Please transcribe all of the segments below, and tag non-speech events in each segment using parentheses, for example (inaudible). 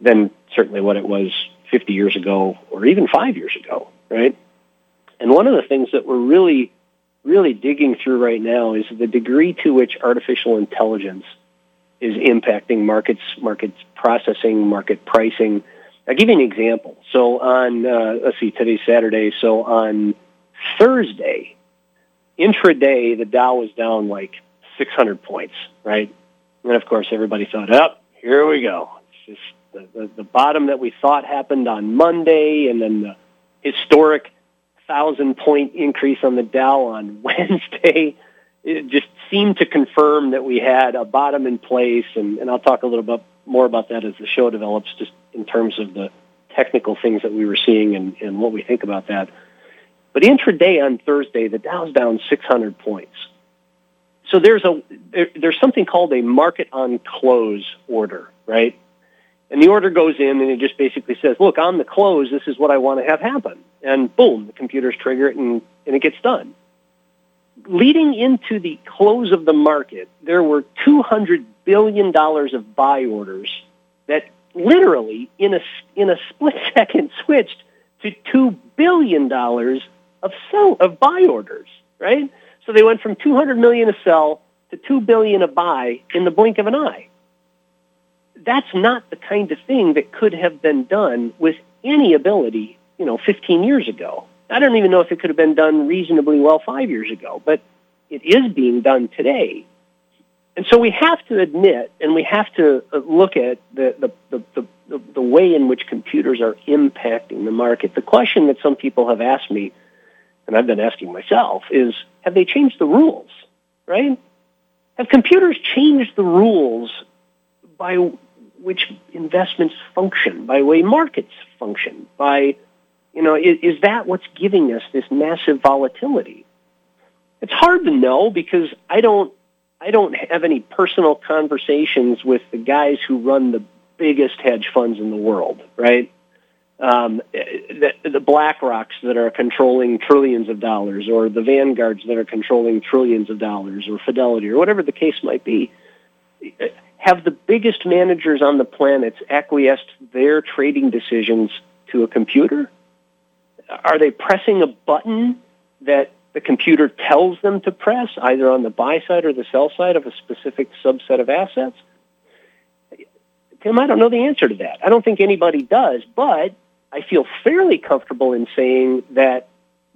than certainly what it was 50 years ago or even five years ago, right? And one of the things that we're really, really digging through right now is the degree to which artificial intelligence is impacting markets, markets processing, market pricing. I'll give you an example. So on, uh, let's see, today's Saturday. So on Thursday, intraday, the Dow was down like 600 points, right? And of course, everybody thought, up, oh, here we go. It's just the, the, the bottom that we thought happened on Monday, and then the historic thousand point increase on the Dow on (laughs) Wednesday. It just seemed to confirm that we had a bottom in place, and, and I'll talk a little bit more about that as the show develops, just in terms of the technical things that we were seeing and, and what we think about that. But intraday on Thursday, the Dow's down 600 points. So there's a there, there's something called a market on close order, right? And the order goes in and it just basically says, look, on the close, this is what I want to have happen. And boom, the computers trigger it and, and it gets done. Leading into the close of the market, there were $200 billion of buy orders that literally in a, in a split (laughs) second switched to $2 billion of sell, of buy orders, right? So they went from 200 million a sell to 2 billion a buy in the blink of an eye that's not the kind of thing that could have been done with any ability, you know, 15 years ago. I don't even know if it could have been done reasonably well five years ago, but it is being done today. And so we have to admit, and we have to uh, look at the, the, the, the, the way in which computers are impacting the market. The question that some people have asked me, and I've been asking myself, is have they changed the rules, right? Have computers changed the rules by which investments function, by way markets function, by, you know, is, is that what's giving us this massive volatility? It's hard to know because I don't, I don't have any personal conversations with the guys who run the biggest hedge funds in the world, right? Um, the, the BlackRocks that are controlling trillions of dollars, or the Vanguards that are controlling trillions of dollars, or Fidelity, or whatever the case might be have the biggest managers on the planet acquiesced their trading decisions to a computer? Are they pressing a button that the computer tells them to press, either on the buy side or the sell side of a specific subset of assets? Tim, I don't know the answer to that. I don't think anybody does, but I feel fairly comfortable in saying that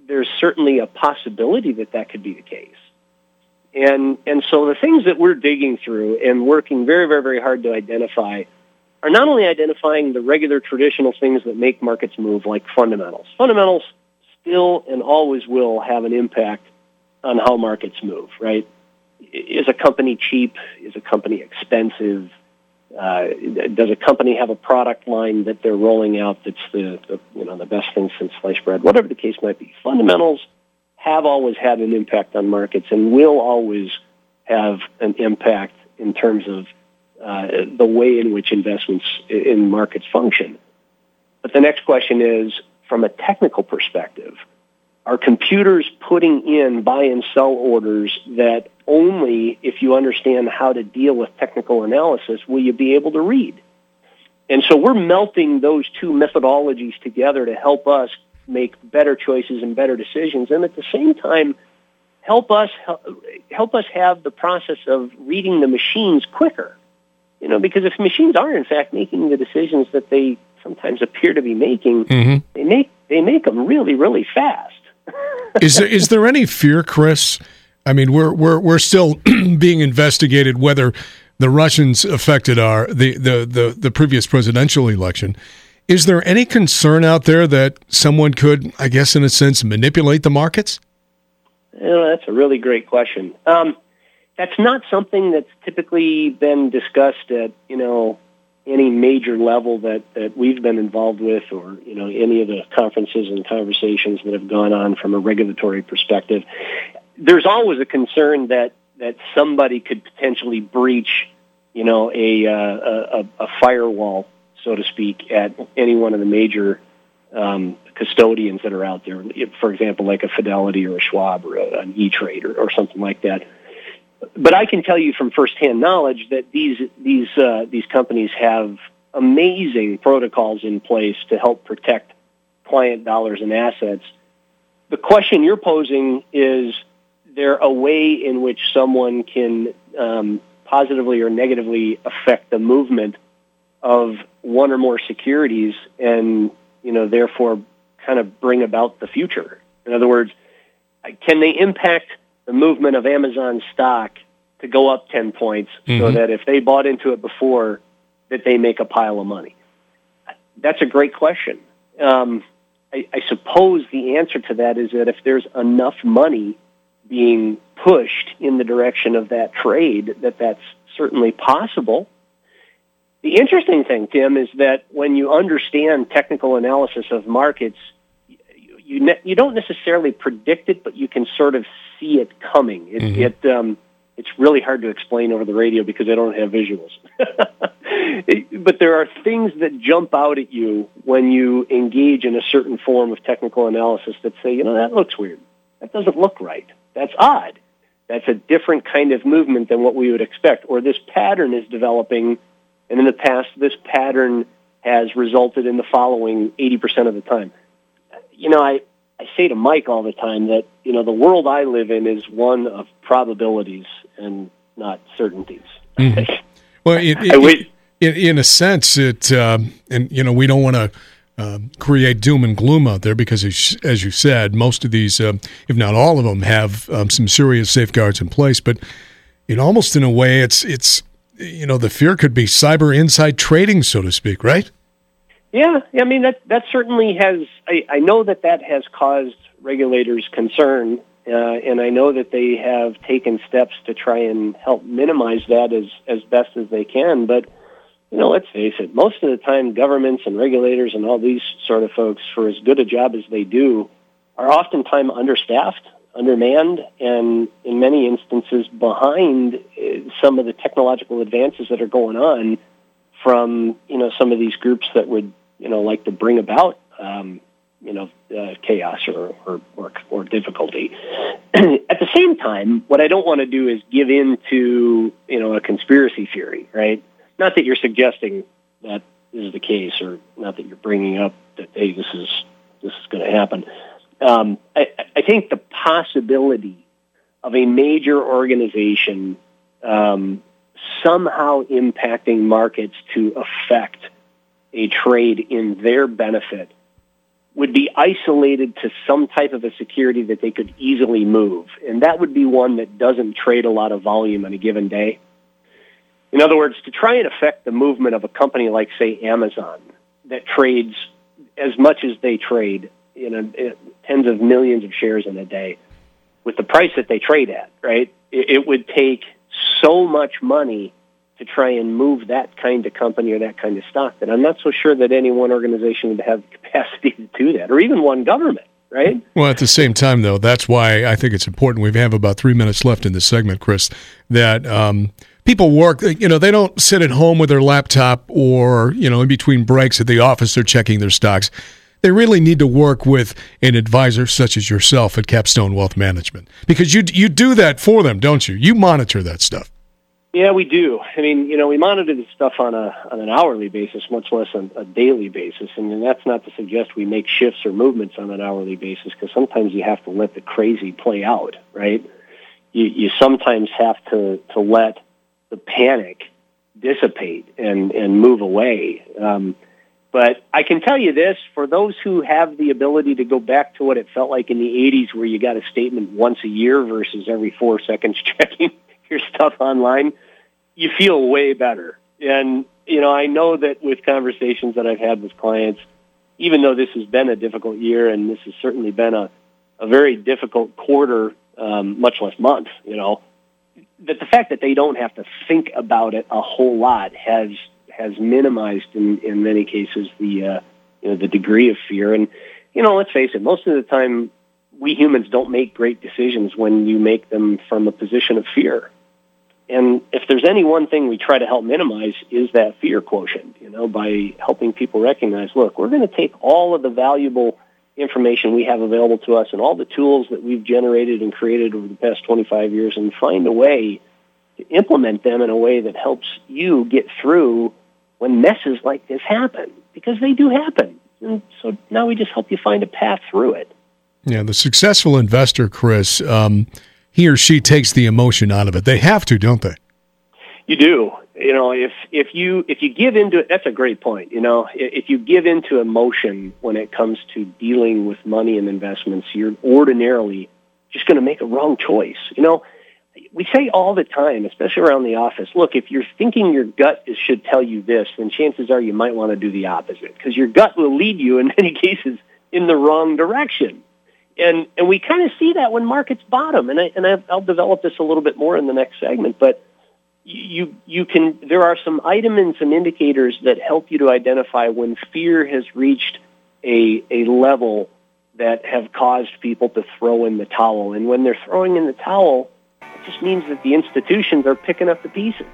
there's certainly a possibility that that could be the case. And, and so the things that we're digging through and working very, very, very hard to identify are not only identifying the regular traditional things that make markets move, like fundamentals. Fundamentals still and always will have an impact on how markets move, right? Is a company cheap? Is a company expensive? Uh, does a company have a product line that they're rolling out that's the, the, you know the best thing since sliced bread? Whatever the case might be, fundamentals have always had an impact on markets and will always have an impact in terms of uh, the way in which investments in markets function. But the next question is, from a technical perspective, are computers putting in buy and sell orders that only if you understand how to deal with technical analysis will you be able to read? And so we're melting those two methodologies together to help us make better choices and better decisions, and at the same time, help us help us have the process of reading the machines quicker. You know, because if machines are in fact making the decisions that they sometimes appear to be making, mm-hmm. they make they make them really really fast. (laughs) is there is there any fear, Chris? I mean, we're we're we're still (clears throat) being investigated whether the Russians affected our the, the the the previous presidential election. Is there any concern out there that someone could, I guess, in a sense, manipulate the markets? You know, that's a really great question. Um, that's not something that's typically been discussed at you know any major level that that we've been involved with, or you know any of the conferences and conversations that have gone on from a regulatory perspective. There's always a concern that that somebody could potentially breach, you know, a uh, a, a firewall, so to speak, at any one of the major um, custodians that are out there. For example, like a Fidelity or a Schwab or a, an E Trade or, or something like that. But I can tell you from firsthand knowledge that these these uh, these companies have amazing protocols in place to help protect client dollars and assets. The question you're posing is there a way in which someone can um, positively or negatively affect the movement of one or more securities and you know therefore kind of bring about the future in other words can they impact the movement of Amazon stock to go up 10 points mm-hmm. so that if they bought into it before that they make a pile of money that's a great question um, I, I suppose the answer to that is that if there's enough money being pushed in the direction of that trade, that that's certainly possible. The interesting thing, Tim, is that when you understand technical analysis of markets, you you, ne- you don't necessarily predict it, but you can sort of see it coming. It, mm-hmm. it um, it's really hard to explain over the radio because I don't have visuals. (laughs) but there are things that jump out at you when you engage in a certain form of technical analysis that say, you know, that looks weird. That doesn't look right. That's odd. That's a different kind of movement than what we would expect. Or this pattern is developing, and in the past, this pattern has resulted in the following 80% of the time. You know, I, I say to Mike all the time that, you know, the world I live in is one of probabilities and not certainties. Mm-hmm. (laughs) Well, it, it, it, in, a sense, it, um, and, you know, we don't want to um, create doom and gloom out there because, as you said, most of these, uh, if not all of them, have um, some serious safeguards in place. But it almost, in a way, it's it's you know the fear could be cyber inside trading, so to speak, right? Yeah, I mean that that certainly has. I, I know that that has caused regulators concern, uh, and I know that they have taken steps to try and help minimize that as as best as they can, but you know, let's face it, most of the time governments and regulators and all these sort of folks, for as good a job as they do, are oftentimes understaffed, undermanned, and in many instances behind uh, some of the technological advances that are going on from, you know, some of these groups that would, you know, like to bring about, um, you know, uh, chaos or, or, or, or difficulty. (clears throat) At the same time, what I don't want to do is give in to, you know, a conspiracy theory, right? Not that you're suggesting that is the case, or not that you're bringing up that hey, this is this is going to happen. Um, I, I think the possibility of a major organization um, somehow impacting markets to affect a trade in their benefit would be isolated to some type of a security that they could easily move. And that would be one that doesn't trade a lot of volume on a given day. In other words, to try and affect the movement of a company like, say, Amazon, that trades as much as they trade, you know, tens of millions of shares in a day, with the price that they trade at, right? It, would take so much money to try and move that kind of company or that kind of stock that I'm not so sure that any one organization would have the (laughs) capacity to do that, or even one government. right? Well, at the same time, though, that's why I think it's important. We have about three minutes left in this segment, Chris. That um, people work. You know, they don't sit at home with their laptop or you know in between breaks at the office. They're checking their stocks. They really need to work with an advisor such as yourself at Capstone Wealth Management because you you do that for them, don't you? You monitor that stuff. Yeah, we do. I mean, you know, we monitor this stuff on a on an hourly basis, much less on a daily basis. And that's not to suggest we make shifts or movements on an hourly basis, because sometimes you have to let the crazy play out, right? You you sometimes have to to let the panic dissipate and and move away. Um, but I can tell you this: for those who have the ability to go back to what it felt like in the '80s, where you got a statement once a year versus every four seconds (laughs) checking your stuff online, you feel way better. And, you know, I know that with conversations that I've had with clients, even though this has been a difficult year and this has certainly been a, a very difficult quarter, um, much less month, you know, that the fact that they don't have to think about it a whole lot has has minimized in, in many cases the uh, you know the degree of fear. And you know, let's face it, most of the time we humans don't make great decisions when you make them from a position of fear. And if there's any one thing we try to help minimize is that fear quotient, you know, by helping people recognize, look, we're going to take all of the valuable information we have available to us and all the tools that we've generated and created over the past 25 years and find a way to implement them in a way that helps you get through when messes like this happen, because they do happen. And so now we just help you find a path through it. Yeah, the successful investor, Chris, um, he or she takes the emotion out of it. They have to, don't they? You do. You know, if if you if you give into it, that's a great point. You know, if you give into emotion when it comes to dealing with money and investments, you're ordinarily just going to make a wrong choice. You know, we say all the time, especially around the office, look, if you're thinking your gut is, should tell you this, then chances are you might want to do the opposite because your gut will lead you in (laughs) many cases in the wrong direction. And and we kind of see that when markets bottom, and I and I'll develop this a little bit more in the next segment, but you you can there are some items and some indicators that help you to identify when fear has reached a a level that have caused people to throw in the towel, and when they're throwing in the towel, it just means that the institutions are picking up the pieces.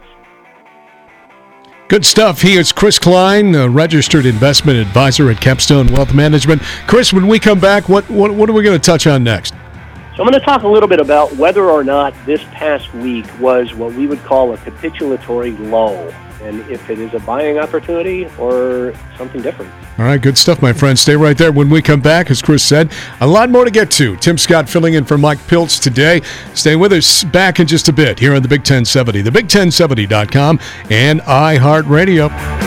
Good stuff. He is Chris Klein, a registered investment advisor at Capstone Wealth Management. Chris, when we come back, what, what, what are we going to touch on next? So I'm going to talk a little bit about whether or not this past week was what we would call a capitulatory low and if it is a buying opportunity or something different. All right, good stuff, my friend. Stay right there. When we come back, as Chris said, a lot more to get to. Tim Scott filling in for Mike Piltz today. Stay with us back in just a bit here on the Big 1070, the Big1070.com, and iHeartRadio.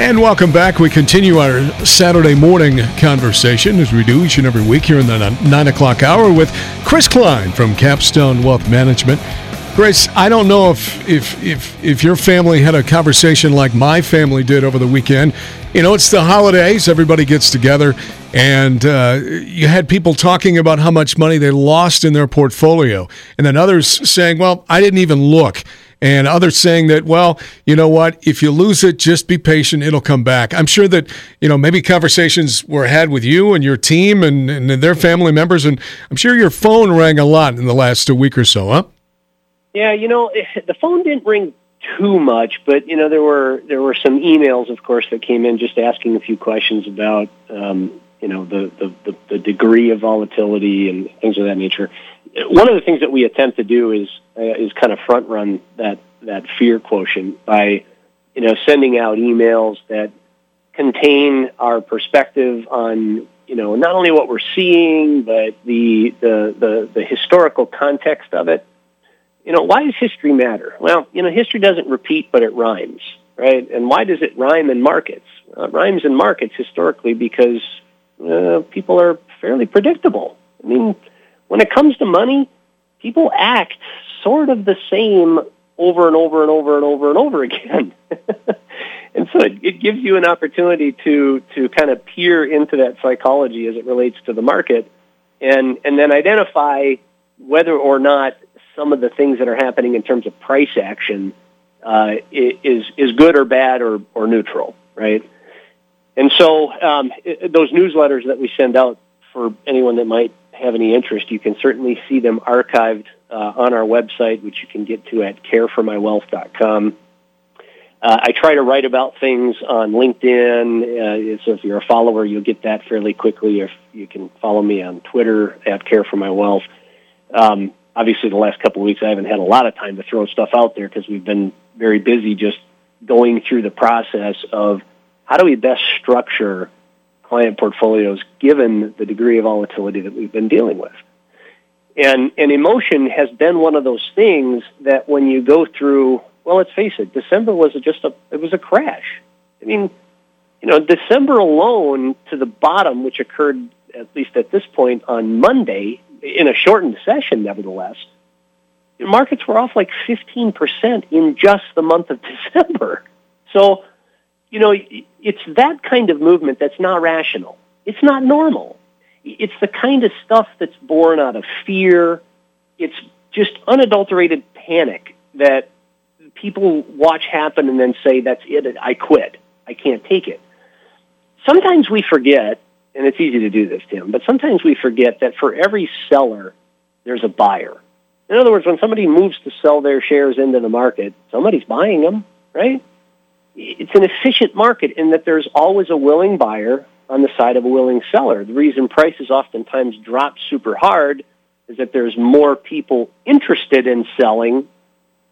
And welcome back. We continue our Saturday morning conversation as we do each and every week here in the nine o'clock hour with Chris Klein from Capstone Wealth Management. Grace, I don't know if if if if your family had a conversation like my family did over the weekend. You know, it's the holidays; everybody gets together, and uh, you had people talking about how much money they lost in their portfolio, and then others saying, "Well, I didn't even look." And others saying that, well, you know what, if you lose it, just be patient, it'll come back. I'm sure that, you know, maybe conversations were had with you and your team and, and their family members, and I'm sure your phone rang a lot in the last week or so, huh? Yeah, you know, (laughs) the phone didn't ring too much, but you know there were there were some emails, of course, that came in just asking a few questions about um, you know the, the, the the degree of volatility and things of that nature one of the things that we attempt to do is uh, is kind of front run that that fear quotient by you know sending out emails that contain our perspective on you know not only what we're seeing but the the the, the historical context of it. You know, why does history matter? Well, you know, history doesn't repeat, but it rhymes, right? And why does it rhyme in markets? Uh, it rhymes in markets historically because uh, people are fairly predictable. I mean, when it comes to money, people act sort of the same over and over and over and over and over again. (laughs) and so it, it gives you an opportunity to to kind of peer into that psychology as it relates to the market and and then identify whether or not some of the things that are happening in terms of price action uh, is is good or bad or or neutral, right? And so um, it, those newsletters that we send out for anyone that might have any interest, you can certainly see them archived uh, on our website, which you can get to at careformywealth.com. Uh, I try to write about things on LinkedIn. Uh, so if you're a follower, you'll get that fairly quickly. If you can follow me on Twitter at Care for My Wealth. Um, obviously, the last couple of weeks, I haven't had a lot of time to throw stuff out there because we've been very busy just going through the process of how do we best structure client portfolios given the degree of volatility that we've been dealing with. And, and emotion has been one of those things that when you go through well, let's face it, December was just a it was a crash. I mean, you know, December alone to the bottom, which occurred at least at this point on Monday in a shortened session, nevertheless, markets were off like 15% in just the month of (laughs) December. So, you know, it's that kind of movement that's not rational. It's not normal. It's the kind of stuff that's born out of fear. It's just unadulterated panic that people watch happen and then say, that's it, I quit. I can't take it. Sometimes we forget, and it's easy to do this, Tim, but sometimes we forget that for every seller, there's a buyer. In other words, when somebody moves to sell their shares into the market, somebody's buying them, right? It's an efficient market in that there's always a willing buyer on the side of a willing seller. The reason prices oftentimes drop super hard is that there's more people interested in selling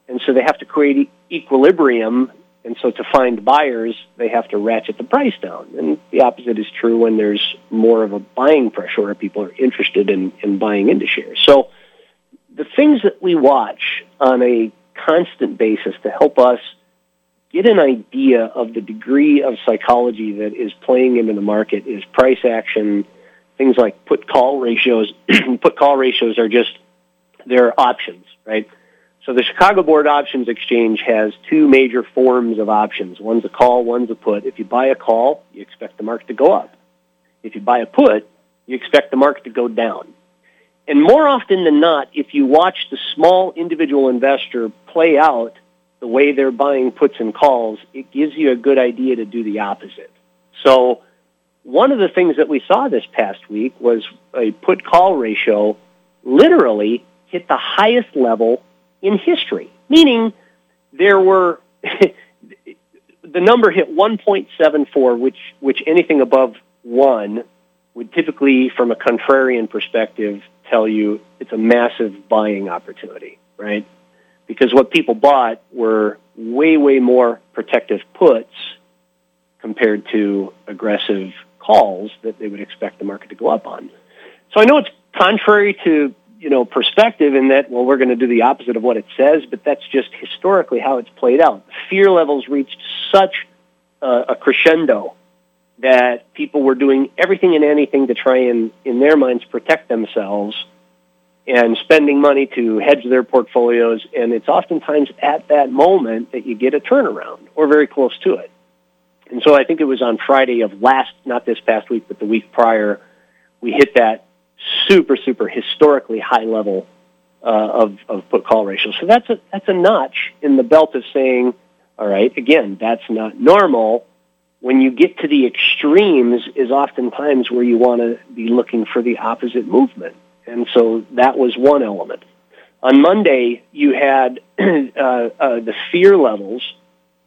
and so they have to create equilibrium. And so to find buyers, they have to ratchet the price down. And the opposite is true when there's more of a buying pressure where people are interested in, in buying into shares. So the things that we watch on a constant basis to help us get an idea of the degree of psychology that is playing into the market is price action, things like put call ratios. (clears throat) put call ratios are just they're options, right? So the Chicago Board Options Exchange has two major forms of options. One's a call, one's a put. If you buy a call, you expect the market to go up. If you buy a put, you expect the market to go down. And more often than not, if you watch the small individual investor play out the way they're buying puts and calls, it gives you a good idea to do the opposite. So one of the things that we saw this past week was a put call ratio literally hit the highest level in history, meaning there were (laughs) the number hit 1.74, which which anything above one would typically, from a contrarian perspective, tell you it's a massive buying opportunity, right? Because what people bought were way, way more protective puts compared to aggressive calls that they would expect the market to go up on. So I know it's contrary to you know, perspective in that, well, we're going to do the opposite of what it says, but that's just historically how it's played out. Fear levels reached such uh, a crescendo that people were doing everything and anything to try and, in their minds, protect themselves and spending money to hedge their portfolios. And it's oftentimes at that moment that you get a turnaround or very close to it. And so I think it was on Friday of last, not this past week, but the week prior, we hit that super, super historically high level uh, of, of put call ratio. So that's a, that's a notch in the belt of saying, all right, again, that's not normal. When you get to the extremes is oftentimes where you want to be looking for the opposite movement. And so that was one element. On Monday, you had (clears throat) uh, uh, the fear levels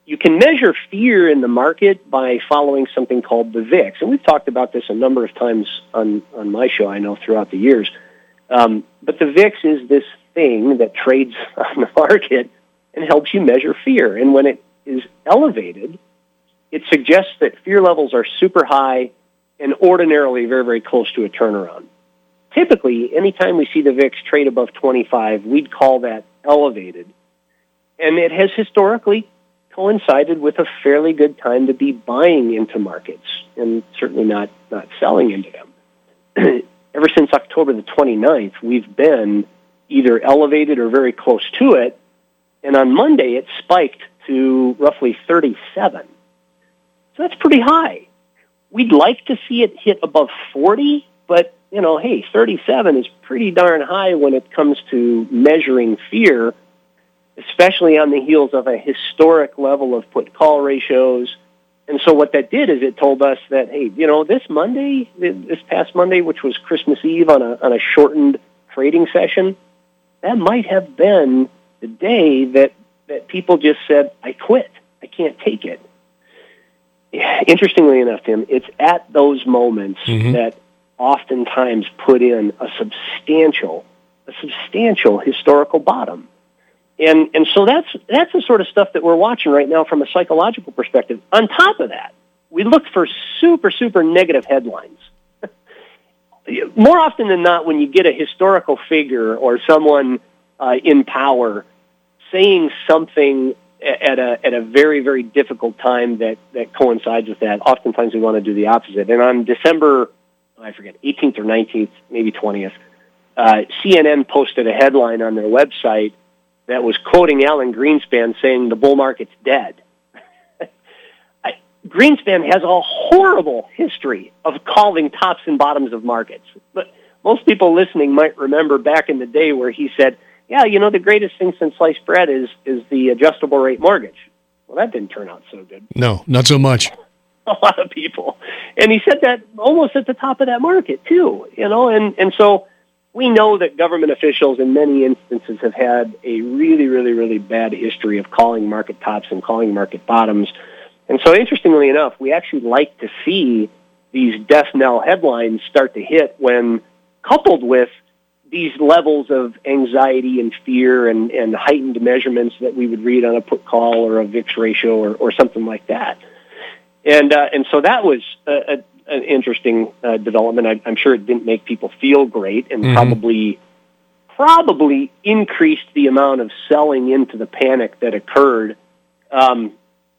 you can measure fear in the market by following something called the VIX. And we've talked about this a number of times on, on my show, I know, throughout the years. Um, but the VIX is this thing that trades (laughs) on the market and helps you measure fear. And when it is elevated, it suggests that fear levels are super high and ordinarily very, very close to a turnaround. Typically, anytime we see the VIX trade above 25, we'd call that elevated. And it has historically coincided with a fairly good time to be buying into markets and certainly not, not selling into them. (clears throat) Ever since October the 29th, we've been either elevated or very close to it. And on Monday, it spiked to roughly 37. So that's pretty high. We'd like to see it hit above 40, but you know, hey, 37 is pretty darn high when it comes to measuring fear, especially on the heels of a historic level of put call ratios. And so what that did is it told us that, hey, you know, this Monday, this past Monday, which was Christmas Eve on a, on a shortened trading session, that might have been the day that, that people just said, I quit. I can't take it. Interestingly enough, Tim, it's at those moments mm-hmm. that oftentimes put in a substantial, a substantial historical bottom. And, and so that's, that's the sort of stuff that we're watching right now from a psychological perspective. On top of that, we look for super, super negative headlines. (laughs) More often than not, when you get a historical figure or someone uh, in power saying something at a at a very very difficult time that that coincides with that. Oftentimes we want to do the opposite. And on December, I forget, 18th or 19th, maybe 20th, uh, CNN posted a headline on their website that was quoting Alan Greenspan saying the bull market's dead. (laughs) I, Greenspan has a horrible history of calling tops and bottoms of markets. But most people listening might remember back in the day where he said yeah, you know, the greatest thing since sliced bread is is the adjustable rate mortgage. Well, that didn't turn out so good. No, not so much. (laughs) A lot of people, and he said that almost at the top of that market too. You know, and and so we know that government officials in many instances have had a really, really, really bad history of calling market tops and calling market bottoms. And so, interestingly enough, we actually like to see these death knell headlines start to hit when coupled with these levels of anxiety and fear and, and heightened measurements that we would read on a put call or a VIX ratio or, or something like that. And, uh, and so that was a, a, an interesting uh, development. I, I'm sure it didn't make people feel great and mm-hmm. probably probably increased the amount of selling into the panic that occurred. Um,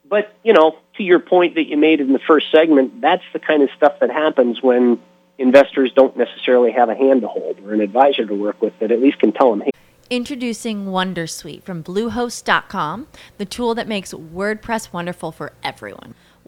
but, you know, to your point that you made in the first segment, that's the kind of stuff that happens when investors don't necessarily have a hand to hold or an advisor to work with that at least can tell them, hey, Introducing Wondersuite from Bluehost.com, the tool that makes WordPress wonderful for everyone.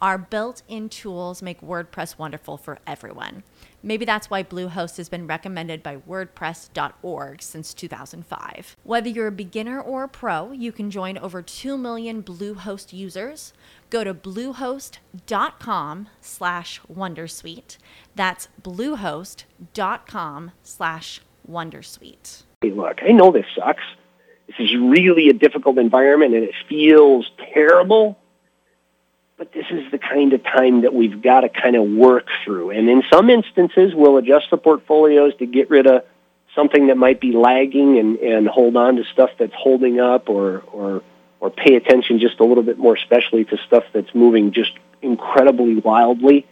Our built in tools make WordPress wonderful for everyone. Maybe that's why Bluehost has been recommended by WordPress.org since 2005. Whether you're a beginner or a pro, you can join over 2 million Bluehost users. Go to bluehost.com slash Wondersuite. That's bluehost.com slash Wondersuite. Hey, look, I know this sucks. This is really a difficult environment and it feels terrible but this is the kind of time that we've got to kind of work through. And in some instances, we'll adjust the portfolios to get rid of something that might be lagging and, and hold on to stuff that's holding up or, or, or pay attention just a little bit more especially to stuff that's moving just incredibly wildly.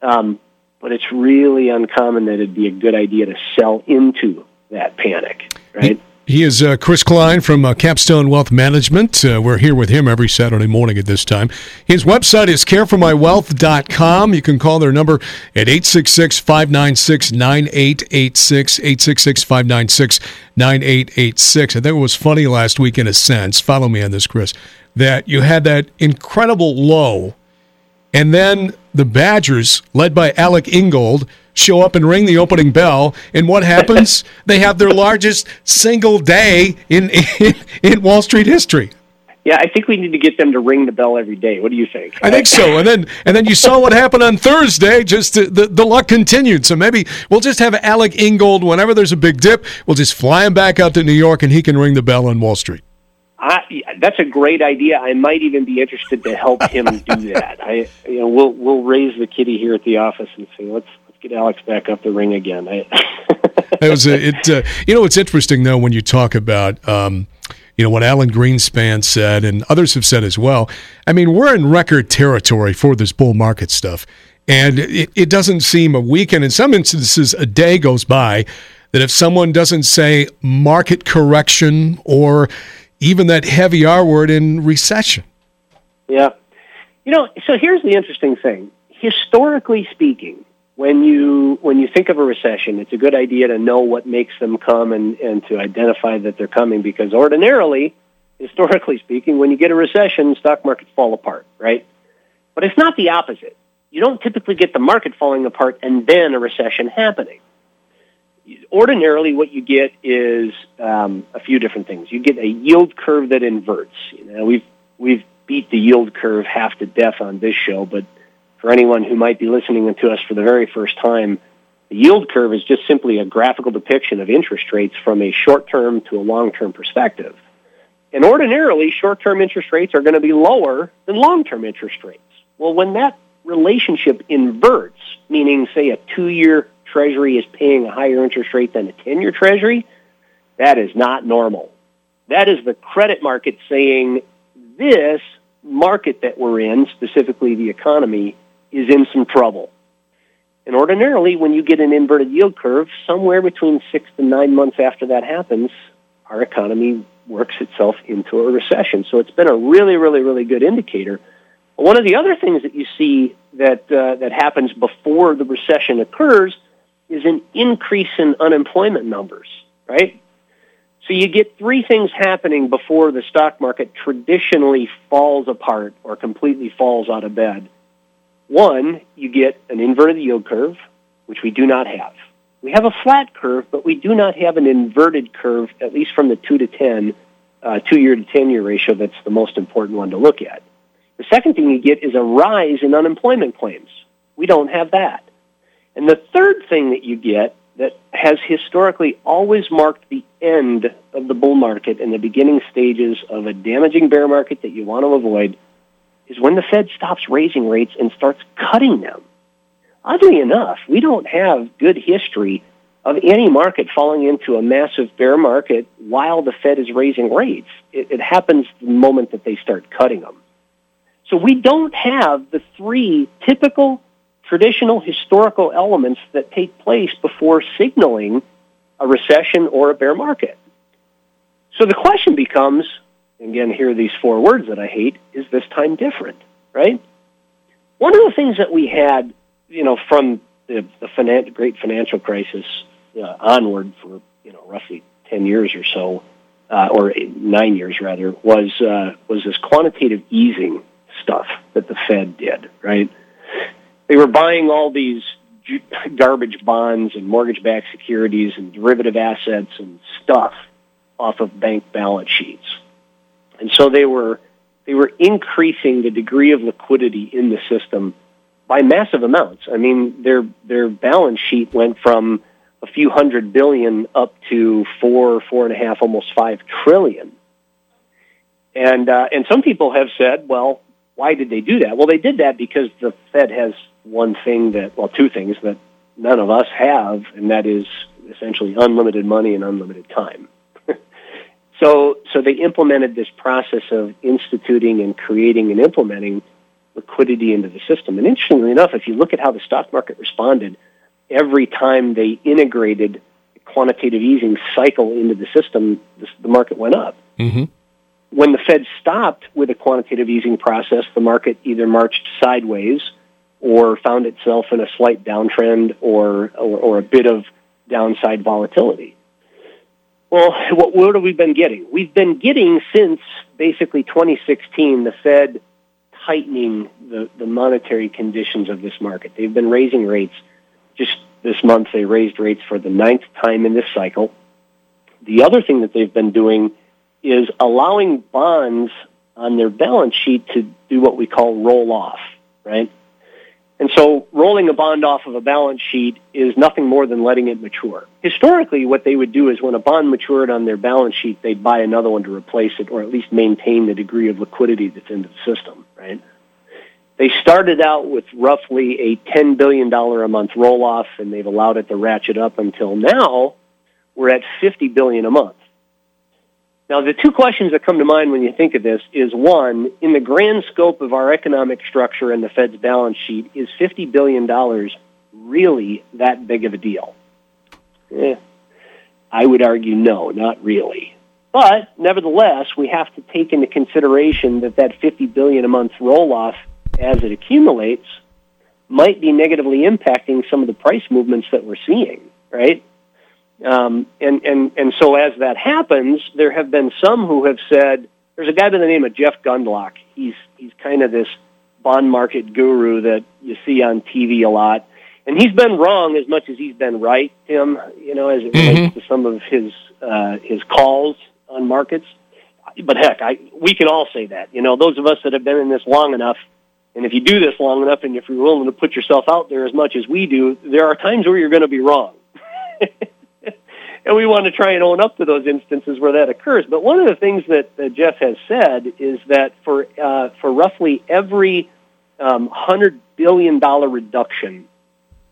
Um, but it's really uncommon that it'd be a good idea to sell into that panic, right? He is uh, Chris Klein from uh, Capstone Wealth Management. Uh, we're here with him every Saturday morning at this time. His website is careformywealth.com. You can call their number at 866 596 9886. 866 596 9886. I think it was funny last week, in a sense. Follow me on this, Chris, that you had that incredible low, and then the Badgers, led by Alec Ingold, show up and ring the opening bell, and what happens? (laughs) they have their largest single day in, in, in Wall Street history. Yeah, I think we need to get them to ring the bell every day. What do you think? I think so. And then and then you saw what happened on Thursday. Just to, the the luck continued. So maybe we'll just have Alec Ingold whenever there's a big dip. We'll just fly him back out to New York, and he can ring the bell on Wall Street. I, that's a great idea. I might even be interested to help him do that. I, you know, we'll we'll raise the kitty here at the office and say let's get Alex back up the ring again. I it was a, it. Uh, you know, it's interesting though when you talk about. Um, you know, what Alan Greenspan said and others have said as well. I mean, we're in record territory for this bull market stuff. And it, it doesn't seem a week, and in some instances, a day goes by that if someone doesn't say market correction or even that heavy R word in recession. Yeah. You know, so here's the interesting thing. Historically speaking, when you when you think of a recession, it's a good idea to know what makes them come and, and to identify that they're coming because ordinarily, historically speaking, when you get a recession, stock markets fall apart, right? But it's not the opposite. You don't typically get the market falling apart and then a recession happening ordinarily what you get is um, a few different things. You get a yield curve that inverts. You know, we've we've beat the yield curve half to death on this show, but for anyone who might be listening to us for the very first time, the yield curve is just simply a graphical depiction of interest rates from a short-term to a long-term perspective. And ordinarily, short-term interest rates are going to be lower than long-term interest rates. Well, when that relationship inverts, meaning say a two-year Treasury is paying a higher interest rate than a 10-year Treasury, that is not normal. That is the credit market saying this market that we're in, specifically the economy, is in some trouble. And ordinarily, when you get an inverted yield curve, somewhere between six to nine months after that happens, our economy works itself into a recession. So it's been a really, really, really good indicator. One of the other things that you see that uh, that happens before the recession occurs is an increase in unemployment numbers, right? So you get three things happening before the stock market traditionally falls apart or completely falls out of bed. One, you get an inverted yield curve, which we do not have. We have a flat curve, but we do not have an inverted curve, at least from the 2 to 10, uh, 2-year to 10-year ratio that's the most important one to look at. The second thing you get is a rise in unemployment claims. We don't have that. And the third thing that you get that has historically always marked the end of the bull market and the beginning stages of a damaging bear market that you want to avoid is when the Fed stops raising rates and starts cutting them. Oddly enough, we don't have good history of any market falling into a massive bear market while the Fed is raising rates. It, it happens the moment that they start cutting them. So we don't have the three typical traditional historical elements that take place before signaling a recession or a bear market. So the question becomes, again, here are these four words that I hate, is this time different, right? One of the things that we had, you know, from the, the finan- great financial crisis uh, onward for, you know, roughly 10 years or so, uh, or nine years rather, was, uh, was this quantitative easing stuff that the Fed did, right? they were buying all these (laughs) garbage bonds and mortgage-backed securities and derivative assets and stuff off of bank balance sheets. And so they were they were increasing the degree of liquidity in the system by massive amounts. I mean, their their balance sheet went from a few hundred billion up to four, four and a half, almost five trillion. And uh, and some people have said, well, why did they do that? Well, they did that because the Fed has one thing that, well, two things that none of us have, and that is essentially unlimited money and unlimited time. So, so they implemented this process of instituting and creating and implementing liquidity into the system. And interestingly enough, if you look at how the stock market responded, every time they integrated quantitative easing cycle into the system, the market went up. Mm-hmm. When the Fed stopped with a quantitative easing process, the market either marched sideways or found itself in a slight downtrend or, or, or a bit of downside volatility. Well, what, have we been getting? We've been getting since basically 2016 the Fed tightening the, the monetary conditions of this market. They've been raising rates. Just this month, they raised rates for the ninth time in this cycle. The other thing that they've been doing is allowing bonds on their balance sheet to do what we call roll off, right? And so rolling a bond off of a balance sheet is nothing more than letting it mature. Historically, what they would do is when a bond matured on their balance sheet, they'd buy another one to replace it or at least maintain the degree of liquidity that's in the system, right? They started out with roughly a $10 billion a month roll off and they've allowed it to ratchet up until now we're at 50 billion a month. Now, the two questions that come to mind when you think of this is one, in the grand scope of our economic structure and the Fed's balance sheet, is $50 billion really that big of a deal? Eh, I would argue no, not really. But nevertheless, we have to take into consideration that that 50 billion a month roll off as it accumulates might be negatively impacting some of the price movements that we're seeing, right? Um, and, and, and so as that happens, there have been some who have said, there's a guy by the name of Jeff Gundlach. He's, he's kind of this bond market guru that you see on TV a lot. And he's been wrong as much as he's been right, Tim, you know, as it mm-hmm. relates to some of his, uh, his calls on markets. But heck, I, we can all say that. You know, those of us that have been in this long enough, and if you do this long enough and if you're willing to put yourself out there as much as we do, there are times where you're going to be wrong. (laughs) and we want to try and own up to those instances where that occurs. But one of the things that, Jeff has said is that for uh, for roughly every um, hundred billion dollar reduction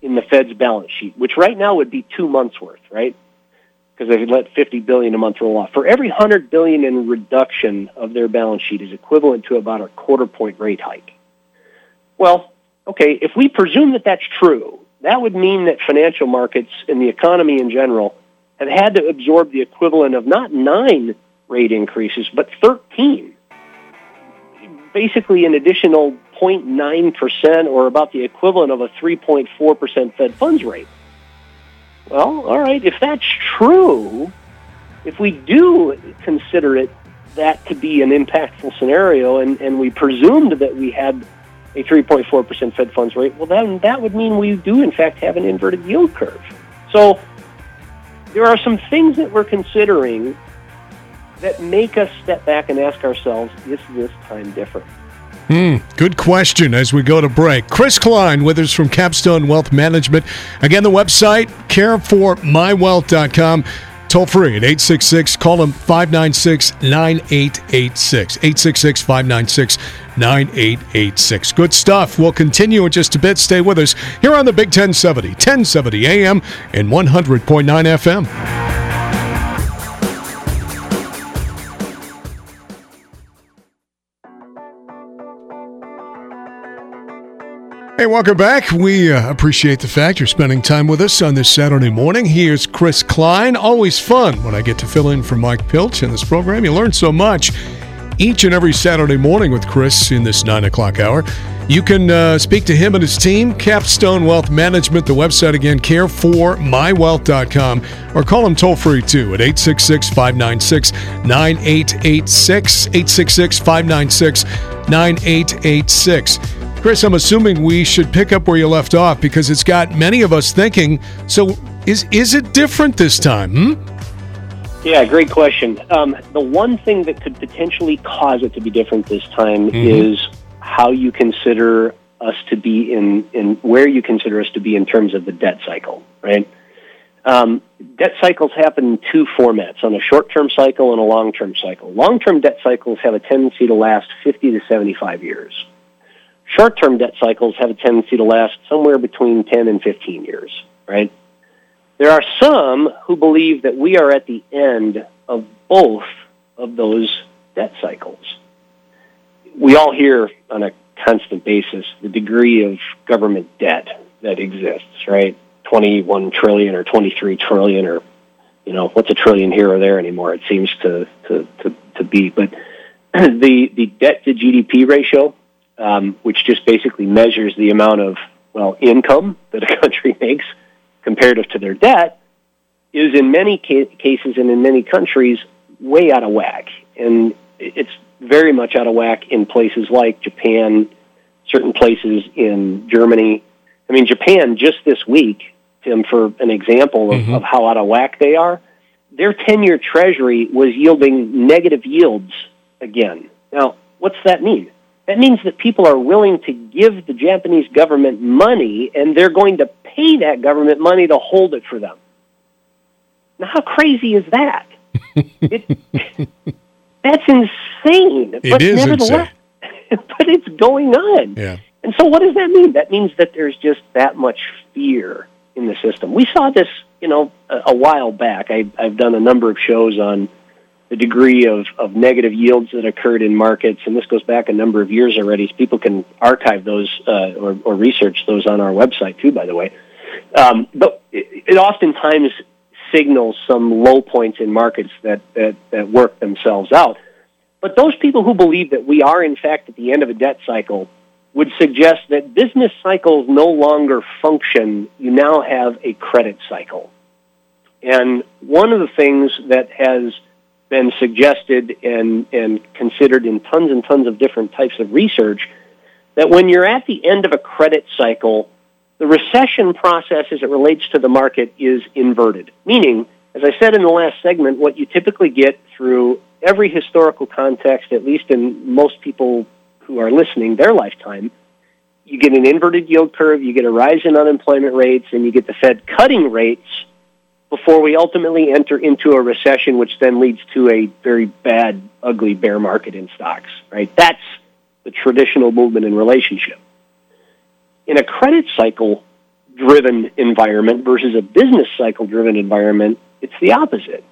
in the Fed's balance sheet, which right now would be two months worth, right? Because they let fifty billion a month roll off. For every hundred billion in reduction of their balance sheet is equivalent to about a quarter point rate hike. Well, okay, if we presume that that's true, that would mean that financial markets and the economy in general have had to absorb the equivalent of not nine rate increases, but 13. Basically, an additional 0.9% or about the equivalent of a 3.4% Fed funds rate. Well, all right, if that's true, if we do consider it that to be an impactful scenario and, and we presumed that we had a 3.4% Fed funds rate, well, then that would mean we do, in fact, have an inverted yield curve. So there are some things that we're considering that make us step back and ask ourselves, is this time different? Hmm, good question as we go to break. Chris Klein with us from Capstone Wealth Management. Again, the website, careformywealth.com. Toll free at 866, call them 596 9886. 866 596 9886. Good stuff. We'll continue in just a bit. Stay with us here on the Big 1070, 1070 AM and 100.9 FM. Hey, welcome back. We uh, appreciate the fact you're spending time with us on this Saturday morning. Here's Chris Klein. Always fun when I get to fill in for Mike Pilch in this program. You learn so much each and every Saturday morning with Chris in this 9 o'clock hour. You can uh, speak to him and his team, Capstone Wealth Management, the website again, careformywealth.com, or call him toll free too at 866 596 9886. 866 596 9886. Chris, I'm assuming we should pick up where you left off because it's got many of us thinking. So, is is it different this time? Hmm? Yeah, great question. Um, the one thing that could potentially cause it to be different this time mm-hmm. is how you consider us to be in, in where you consider us to be in terms of the debt cycle, right? Um, debt cycles happen in two formats on a short term cycle and a long term cycle. Long term debt cycles have a tendency to last 50 to 75 years. Short-term debt cycles have a tendency to last somewhere between 10 and 15 years, right? There are some who believe that we are at the end of both of those debt cycles. We all hear on a constant basis the degree of government debt that exists, right? 21 trillion or 23 trillion or you know what's a trillion here or there anymore it seems to to to, to be but (clears throat) the the debt to GDP ratio um, which just basically measures the amount of well income that a (laughs) country makes comparative to their debt, is in many ca- cases and in many countries way out of whack, and it's very much out of whack in places like Japan, certain places in Germany. I mean, Japan just this week, Tim, for an example of, mm-hmm. of how out of whack they are, their 10 year treasury was yielding negative yields again. Now, what's that mean? That means that people are willing to give the Japanese government money and they're going to pay that government money to hold it for them. Now, how crazy is that? (laughs) it, that's insane. It but is nevertheless, insane. (laughs) but it's going on. Yeah. And so what does that mean? That means that there's just that much fear in the system. We saw this, you know, a, a while back. I, I've done a number of shows on the degree of, of negative yields that occurred in markets, and this goes back a number of years already. People can archive those uh, or, or, research those on our website too, by the way. Um, but it, it, oftentimes signals some low points in markets that, that, that work themselves out. But those people who believe that we are, in fact, at the end of a debt cycle would suggest that business cycles no longer function. You now have a credit cycle. And one of the things that has been suggested and, and considered in tons and tons of different types of research that when you're at the end of a credit cycle, the recession process as it relates to the market is inverted. Meaning, as I said in the last segment, what you typically get through every historical context, at least in most people who are listening, their lifetime, you get an inverted yield curve, you get a rise in unemployment rates, and you get the Fed cutting rates before we ultimately enter into a recession, which then leads to a very bad, ugly bear market in stocks, right? That's the traditional movement in relationship. In a credit cycle driven environment versus a business cycle driven environment, it's the opposite.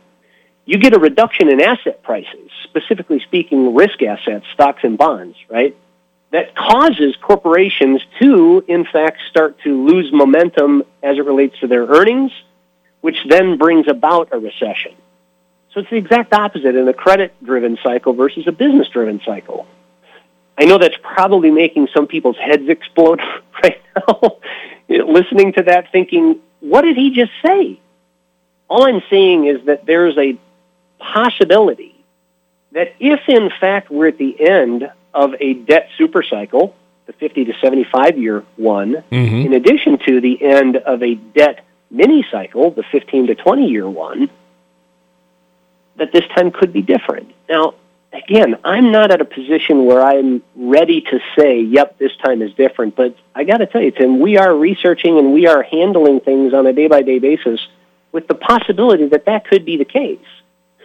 You get a reduction in asset prices, specifically speaking, risk assets, stocks and bonds, right? That causes corporations to, in fact, start to lose momentum as it relates to their earnings which then brings about a recession. So it's the exact opposite in a credit driven cycle versus a business driven cycle. I know that's probably making some people's heads explode (laughs) right now, (laughs) listening to that, thinking, what did he just say? All I'm saying is that there's a possibility that if, in fact, we're at the end of a debt supercycle, the 50 to 75 year one, mm-hmm. in addition to the end of a debt mini cycle, the 15 to 20 year one, that this time could be different. Now, again, I'm not at a position where I'm ready to say, yep, this time is different. But I got to tell you, Tim, we are researching and we are handling things on a day by day basis with the possibility that that could be the case.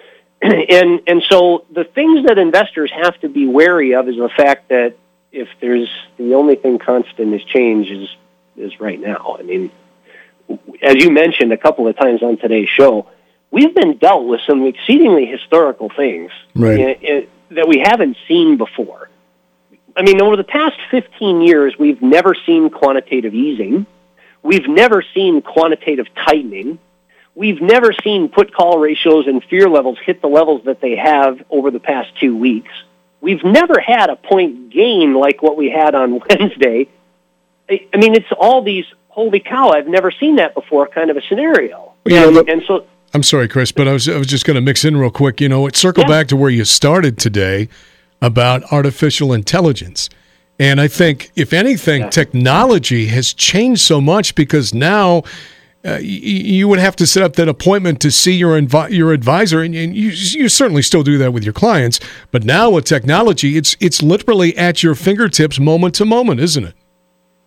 (clears throat) and and so the things that investors have to be wary of is the fact that if there's the only thing constant is change is is right now. I mean, as you mentioned a couple of times on today's show, we've been dealt with some exceedingly historical things right. in, in, that we haven't seen before. I mean, over the past 15 years, we've never seen quantitative easing. We've never seen quantitative tightening. We've never seen put call ratios and fear levels hit the levels that they have over the past two weeks. We've never had a point gain like what we had on (laughs) Wednesday. I mean, it's all these holy cow, I've never seen that before kind of a scenario. Yeah, and, and so I'm sorry, Chris, but I was I was just going to mix in real quick. You know, it circle yeah. back to where you started today about artificial intelligence. And I think, if anything, yeah. technology has changed so much because now uh, you, you would have to set up that appointment to see your invi- your advisor, and, and you, you certainly still do that with your clients. But now with technology, it's it's literally at your fingertips, moment to moment, isn't it?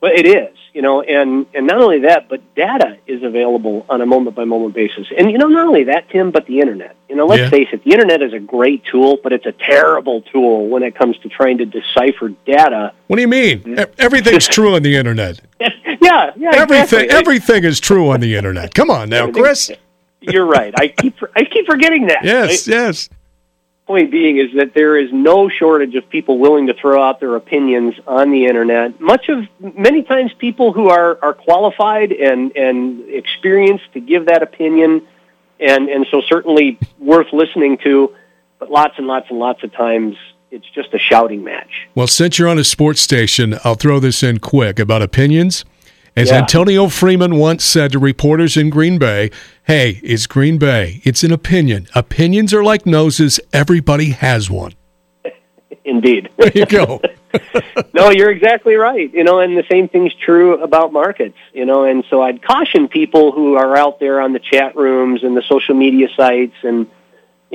Well, it is you know, and, and not only that, but data is available on a moment by moment basis. And, you know, not only that, Tim, but the internet. You know, let's yeah. face it, the internet is a great tool, but it's a terrible tool when it comes to trying to decipher data. What do you mean? Everything's true on the internet. (laughs) yeah, yeah. Everything, exactly. everything is true on the internet. Come on now, Chris. You're right. I keep, I keep forgetting that. Yes, right? yes point being is that there is no shortage of people willing to throw out their opinions on the internet. Much of many times people who are, are qualified and, and experienced to give that opinion and, and so certainly worth listening to, but lots and lots and lots of times it's just a shouting match. Well, since you're on a sports station, I'll throw this in quick about opinions. As yeah. Antonio Freeman once said to reporters in Green Bay, hey, it's Green Bay. It's an opinion. Opinions are like noses. Everybody has one. (laughs) Indeed. There you go. (laughs) no, you're exactly right. You know, and the same thing's true about markets, you know, and so I'd caution people who are out there on the chat rooms and the social media sites and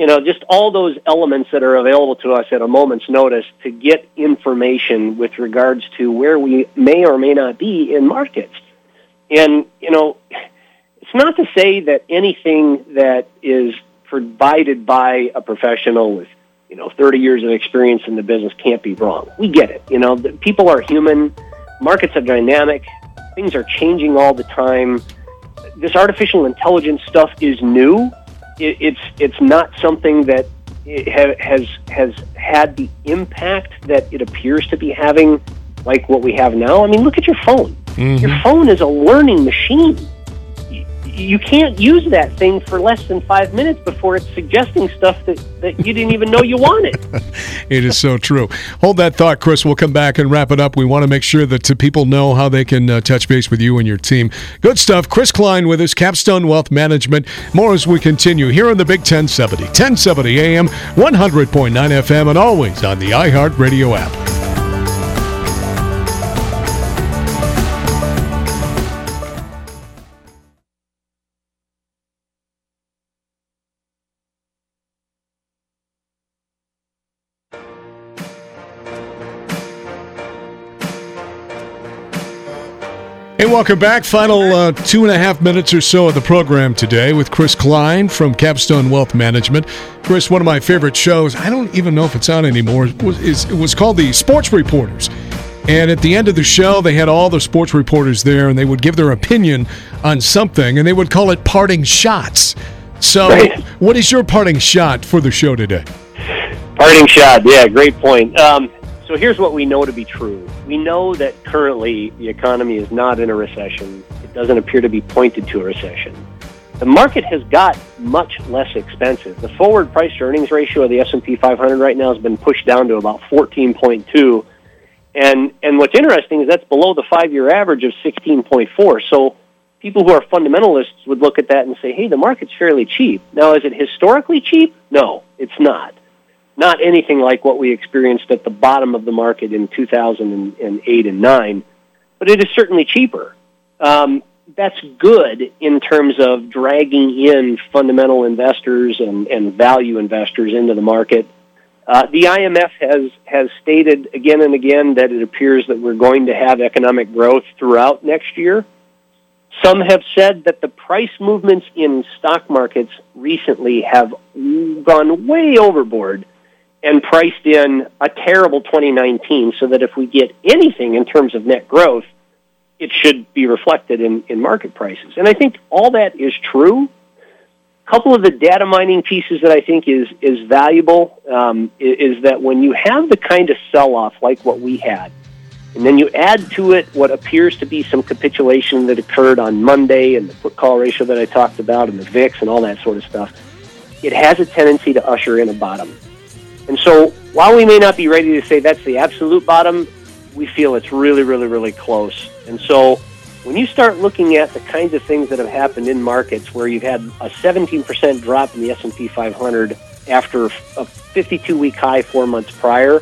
you know, just all those elements that are available to us at a moment's notice to get information with regards to where we may or may not be in markets. And, you know, it's not to say that anything that is provided by a professional with, you know, 30 years of experience in the business can't be wrong. We get it. You know, people are human, markets are dynamic, things are changing all the time. This artificial intelligence stuff is new it, it's it's not something that ha- has has had the impact that it appears to be having, like what we have now. I mean, look at your phone. Mm-hmm. Your phone is a learning machine you can't use that thing for less than five minutes before it's suggesting stuff that, that you didn't even know you wanted. (laughs) it is so true. Hold that thought, Chris. We'll come back and wrap it up. We want to make sure that people know how they can uh, touch base with you and your team. Good stuff. Chris Klein with us, Capstone Wealth Management. More as we continue here on the Big 1070, 1070 AM, 100.9 FM, and always on the iHeartRadio app. Welcome back. Final uh, two and a half minutes or so of the program today with Chris Klein from Capstone Wealth Management. Chris, one of my favorite shows, I don't even know if it's on anymore, was, is, it was called the Sports Reporters. And at the end of the show, they had all the sports reporters there and they would give their opinion on something and they would call it parting shots. So, right. what is your parting shot for the show today? Parting shot, yeah, great point. Um, so here's what we know to be true. We know that currently the economy is not in a recession. It doesn't appear to be pointed to a recession. The market has got much less expensive. The forward price to earnings ratio of the S&P 500 right now has been pushed down to about 14.2. And and what's interesting is that's below the 5-year average of 16.4. So people who are fundamentalists would look at that and say, "Hey, the market's fairly cheap." Now, is it historically cheap? No, it's not not anything like what we experienced at the bottom of the market in 2008 and 9, but it is certainly cheaper. Um, that's good in terms of dragging in fundamental investors and, and value investors into the market. Uh, the IMF has has stated again and again that it appears that we're going to have economic growth throughout next year. Some have said that the price movements in stock markets recently have gone way overboard and priced in a terrible 2019 so that if we get anything in terms of net growth, it should be reflected in, in market prices. And I think all that is true. A couple of the data mining pieces that I think is, is valuable um, is, is that when you have the kind of sell-off like what we had, and then you add to it what appears to be some capitulation that occurred on Monday and the put call ratio that I talked about and the VIX and all that sort of stuff, it has a tendency to usher in a bottom. And so while we may not be ready to say that's the absolute bottom, we feel it's really, really, really close. And so when you start looking at the kinds of things that have happened in markets where you've had a 17% drop in the S&P 500 after a 52-week high four months prior,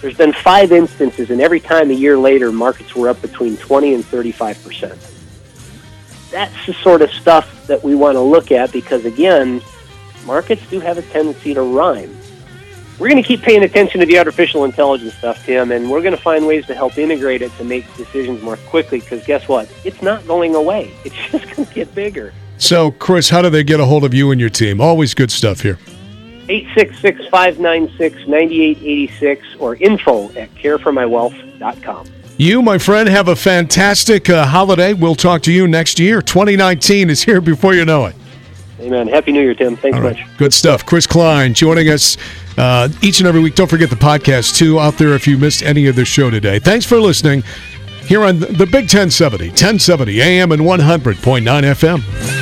there's been five instances, and every time a year later, markets were up between 20 and 35%. That's the sort of stuff that we want to look at because, again, markets do have a tendency to rhyme we're going to keep paying attention to the artificial intelligence stuff, Tim, and we're going to find ways to help integrate it to make decisions more quickly because guess what? It's not going away. (laughs) It's just going to get bigger. So, Chris, how do they get a hold of you and your team? Always good stuff here. 866-596-9886 or info at careformywealth.com. You, my friend, have a fantastic uh, holiday. We'll talk to you next year. 2019 is here before you know it. Amen. Happy New Year, Tim. Thanks right. much. Good stuff. Chris Klein joining us uh, each and every week. Don't forget the podcast, too, out there if you missed any of the show today. Thanks for listening here on the Big 1070, 1070 AM and 100.9 FM.